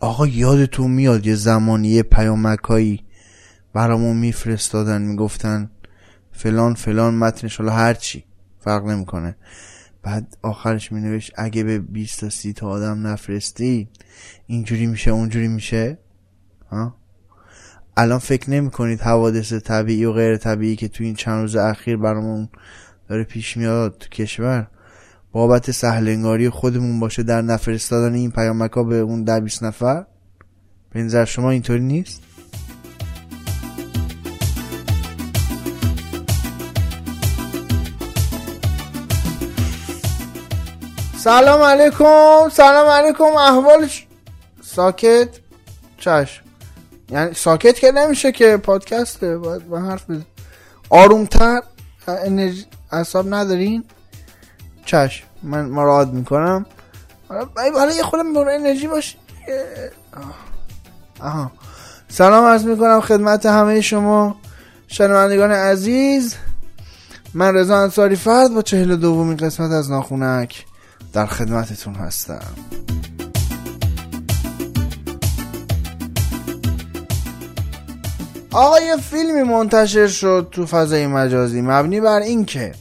آقا یادتون میاد یه زمانی پیامکایی برامون میفرستادن می‌گفتن فلان فلان متنش حالا هرچی فرق نمی‌کنه. بعد آخرش می نوشت اگه به 20 تا 30 تا آدم نفرستی اینجوری میشه اونجوری میشه؟ ها؟ الان فکر نمی کنید حوادث طبیعی و غیر طبیعی که تو این چند روز اخیر برامون داره پیش میاد تو کشور؟ بابت سهلنگاری خودمون باشه در نفرستادن این پیامک ها به اون ده بیست نفر؟ به نظر شما اینطوری نیست؟ سلام علیکم سلام علیکم احوالش ساکت؟ چشم یعنی ساکت که نمیشه که پادکسته باید با حرف بزن. آرومتر انرژی اصاب ندارین؟ چشم. من مراد می‌کنم. حالا یه خودم برای انرژی باش. آها. سلام عرض می‌کنم خدمت همه شما. شنوندگان عزیز من رضا انصاری فرد با چهل دومین قسمت از ناخونک در خدمتتون هستم. آقا یه فیلمی منتشر شد تو فضای مجازی. مبنی بر اینکه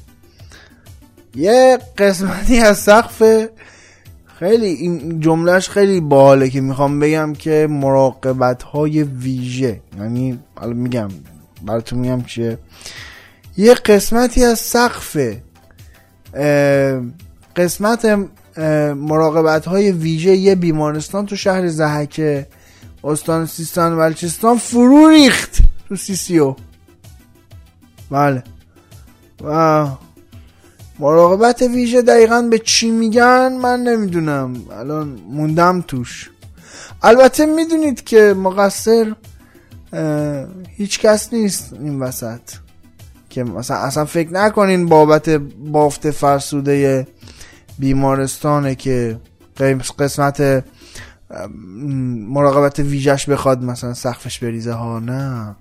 یه قسمتی از سقف خیلی این جملهش خیلی باحاله که می‌خوام بگم که مراقبت های ویژه. یعنی حالا میگم براتون میگم چیه. یه قسمتی از سقف قسمت مراقبت های ویژه یه بیمارستان تو شهر زهکه استان سیستان و بلوچستان فرو ریخت تو سیسیو بله. و مراقبت ویژه دقیقا به چی میگن من نمی‌دونم. الان موندم توش. البته می‌دونید که مقصر هیچ کس نیست این وسط. که مثلا اصلا فکر نکنین بابت بافت فرسوده بیمارستانه که قسمت مراقبت ویژش بخواد مثلا سقفش بریزه. ها نه.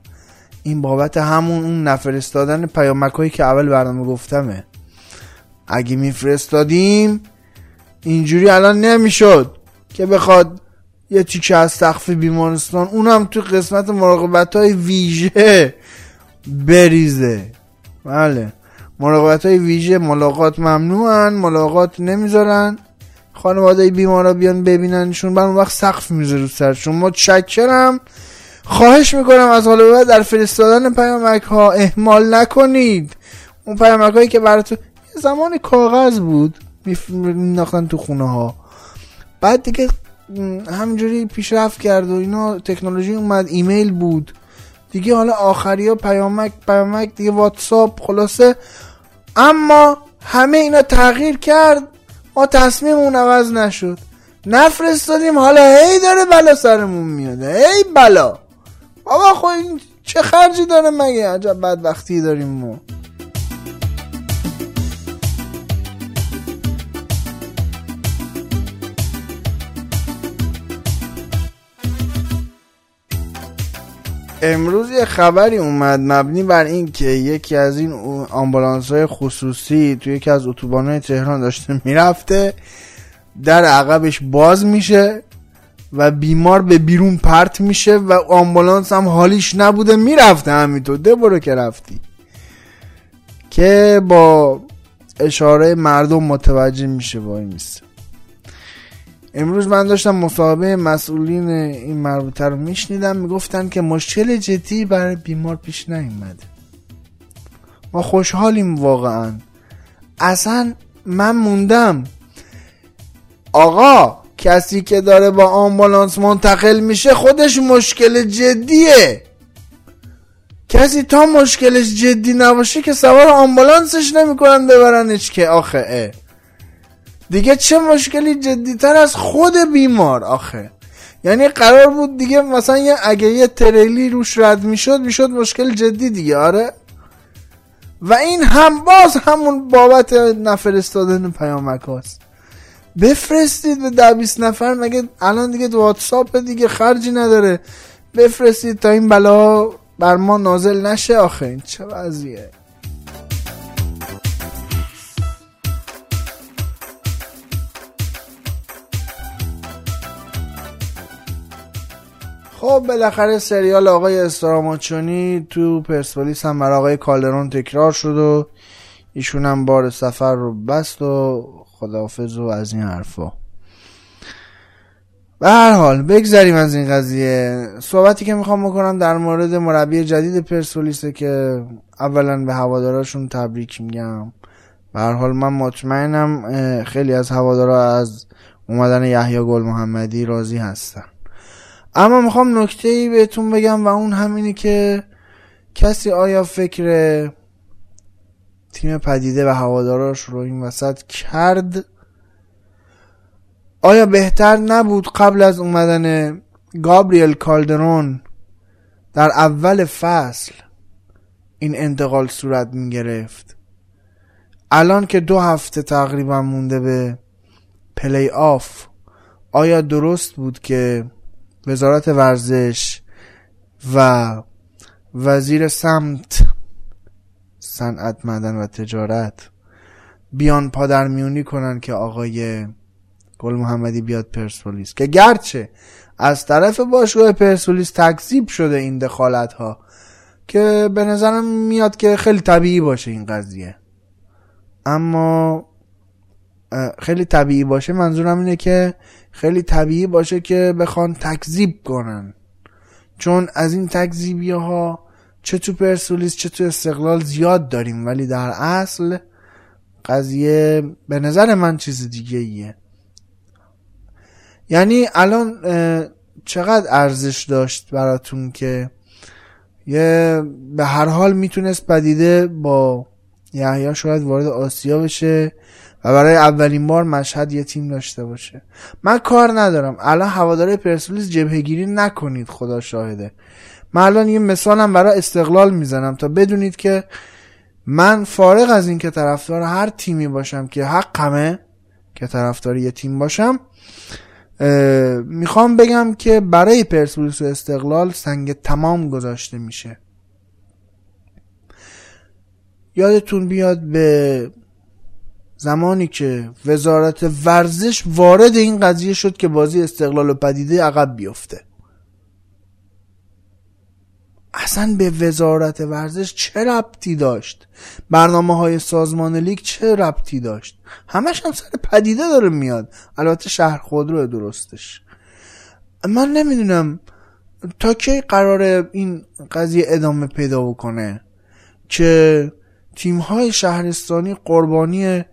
این بابت همون اون نفرستادن پیامک هایی که اول برنامه گفتمه. اگه میفرستادیم اینجوری الان نمی‌شد که بخواد یه تیکه از سقف بیمارستان اونم تو قسمت مراقبت های ویژه بریزه. بله. مراقبت های ویژه ملاقات ممنوعن ملاقات نمی‌ذارن. خانواده بیمارا بیان ببیننشون بعد اون وقت سقف می‌ذاره رو سرشون متشکرم. خواهش می‌کنم از حالا بعد در فرستادن پیامک ها اهمال نکنید. اون پیامک هایی که براتون زمان کاغذ بود مینداختن تو خونه ها بعد دیگه همینجوری پیشرفت کرد و اینا تکنولوژی اومد ایمیل بود. دیگه حالا آخری ها پیامک پیامک دیگه واتساپ خلاصه. اما همه اینا تغییر کرد. ما تصمیم اون عوض نشد. نفرستادیم حالا هی داره بلا سرمون میاد. هی بلا. بابا خب چه خرجی داره مگه؟ عجب وقتی داریم ما. امروز یه خبری اومد مبنی بر این که یکی از این آمبولانس های خصوصی توی یکی از اتوبان تهران داشته می‌رفته در عقبش باز میشه و بیمار به بیرون پرت میشه و آمبولانس هم حالیش نبوده می‌رفته همینطور. ده برو که رفتی. که با اشاره مردم متوجه میشه وای میسته امروز من داشتم مصاحبه مسئولین این مربوطه رو میشنیدم می‌گفتن که مشکل جدی برای بیمار پیش نیومده. ما خوشحالیم واقعا. اصلا من موندم. آقا کسی که داره با آمبولانس منتقل میشه خودش مشکل جدیه. کسی تا مشکلش جدی نباشه که سوار آمبولانسش نمی‌کنن ببرنش که. آخه دیگه چه مشکلی جدیتر از خود بیمار آخه؟ یعنی قرار بود دیگه مثلا یه اگه یه تریلی روش رد می‌شد می‌شد مشکل جدی دیگه آره؟ و این هم باز همون بابت نفرستادن پیامک هاست بفرستید به ده بیست نفر مگه الان دیگه واتساپ دیگه خرجی نداره؟ بفرستید تا این بلا بر ما نازل نشه آخه؟ این چه وضعیه؟ خب بالاخره سریال آقای استراماچونی تو پرسپولیس هم برای آقای کالدرون تکرار شد و ایشون هم بار سفر رو بست و خداحافظ و از این حرفا. به هر حال بگذریم از این قضیه. صحبتی که می‌خوام بکنم در مورد مربی جدید پرسپولیسه که اولا به هواداراشون تبریک میگم. به هر حال من مطمئنم خیلی از هوادارا از اومدن یحیی گل محمدی راضی هستن. اما می‌خوام نکته ای بهتون بگم و اون همینی که کسی آیا فکر تیم پدیده و هواداراش رو این وسط کرد آیا بهتر نبود قبل از اومدن گابریل کالدرون در اول فصل این انتقال صورت می گرفت الان که دو هفته تقریبا مونده به پلی آف آیا درست بود که وزارت ورزش و وزیر سمت صنعت مدن و تجارت بیان پادرمیونی کنن که آقای گل محمدی بیاد پرسپولیس. که گرچه از طرف باشگاه پرسپولیس تکذیب شده این دخالت ها که به نظرم میاد که خیلی طبیعی باشه این قضیه. اما خیلی طبیعی باشه منظورم اینه که خیلی طبیعی باشه که بخوان تکذیب کنن. چون از این تکذیبی ها چه تو پرسولیس چه تو استقلال زیاد داریم ولی در اصل قضیه به نظر من چیز دیگه ایه یعنی الان چقدر ارزش داشت براتون که یه به هر حال می‌تونست بدیده با یحیی شاید وارد آسیا بشه و برای اولین بار مشهد یه تیم داشته باشه. من کار ندارم. الان هواداره پرسپولیس جبهگیری نکنید خدا شاهده. من الان یه مثالم برای استقلال می‌زنم تا بدونید که من فارغ از این که طرفدار هر تیمی باشم که حقمه که طرفدار یه تیم باشم می‌خوام بگم که برای پرسپولیس و استقلال سنگ تمام گذاشته میشه. یادتون بیاد به زمانی که وزارت ورزش وارد این قضیه شد که بازی استقلال و پدیده عقب بیفته. اصلا به وزارت ورزش چه ربطی داشت؟ برنامه های سازمان لیگ چه ربطی داشت؟ همش هم سر پدیده داره میاد. البته شهر خودرو درستش. من نمی‌دونم تا کی قرار این قضیه ادامه پیدا بکنه. که تیم های شهرستانی قربانی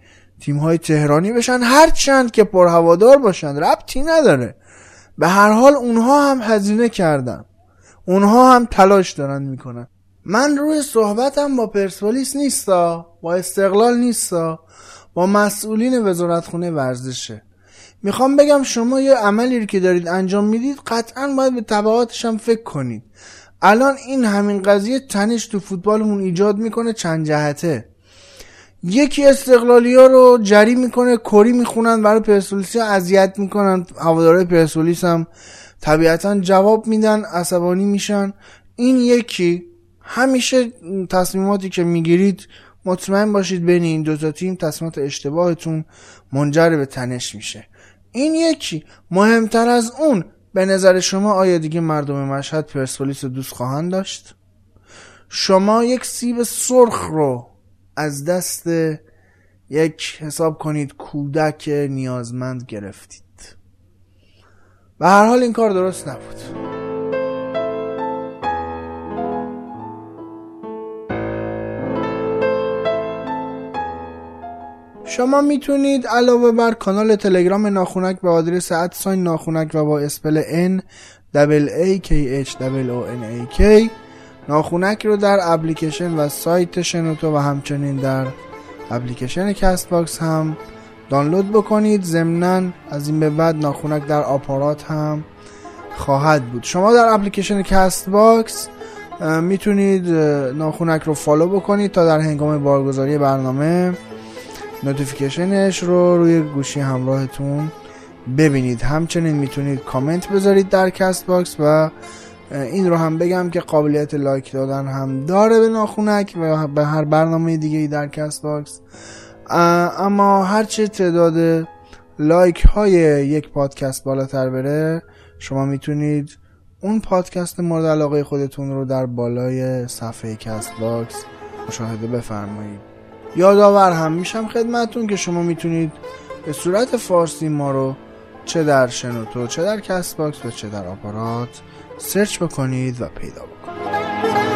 تیم های تهرانی بشن هرچند که پرهوادار باشن ربطی نداره. به هر حال اونها هم هزینه کردن. اونها هم تلاش دارن می‌کنن. من روی صحبتم با پرسپولیس نیستا با استقلال نیستا با مسئولین وزارتخونه ورزشه. می‌خوام بگم شما یه عملی که دارید انجام می‌دید قطعا باید به تبعاتش هم فکر کنید. الان این همین قضیه تنش تو فوتبالمون ایجاد می‌کنه چند جهته. یکی استقلالی ها رو جری می‌کنه کری می‌خونن برای پرسپولیس اذیت می‌کنن. هوادارهای پرسپولیس هم طبیعتا جواب میدن عصبانی میشن. این یکی. همیشه تصمیماتی که می‌گیرید مطمئن باشید بین این دوتا تیم تصمیمات اشتباهتون منجر به تنش میشه. این یکی. مهمتر از اون به نظر شما آیا دیگه مردم مشهد پرسپولیس رو دوست خواهند داشت؟ شما یک سیب سرخ رو از دست یک حساب کنید کودک نیازمند گرفتید. به هر حال این کار درست نبود. شما می‌تونید علاوه بر کانال تلگرام ناخونک به آدرس at sign ناخونک و با spell N A K H O N A K ناخونک رو در اپلیکیشن و سایت شنوتو و همچنین در اپلیکیشن Castbox هم دانلود بکنید. ضمنا از این به بعد ناخونک در آپارات هم خواهد بود. شما در اپلیکیشن Castbox می‌تونید ناخونک رو follow بکنید تا در هنگام بارگذاری برنامه notification ش رو روی گوشی همراهتون ببینید. همچنین می‌تونید کامنت بذارید در Castbox و این رو هم بگم که قابلیت like دادن هم داره به ناخونک و به هر برنامه دیگه در Castbox اما هرچه تعداد like های یک پادکست بالاتر بره شما می‌تونید اون پادکست مورد علاقه خودتون رو در بالای صفحه Castbox مشاهده بفرمایید. یادآور هم میشم خدمتون که شما می‌تونید به صورت فارسی ما رو چه در شنوتو چه در Castbox و چه در آپارات search بکنید و پیدا بکنید.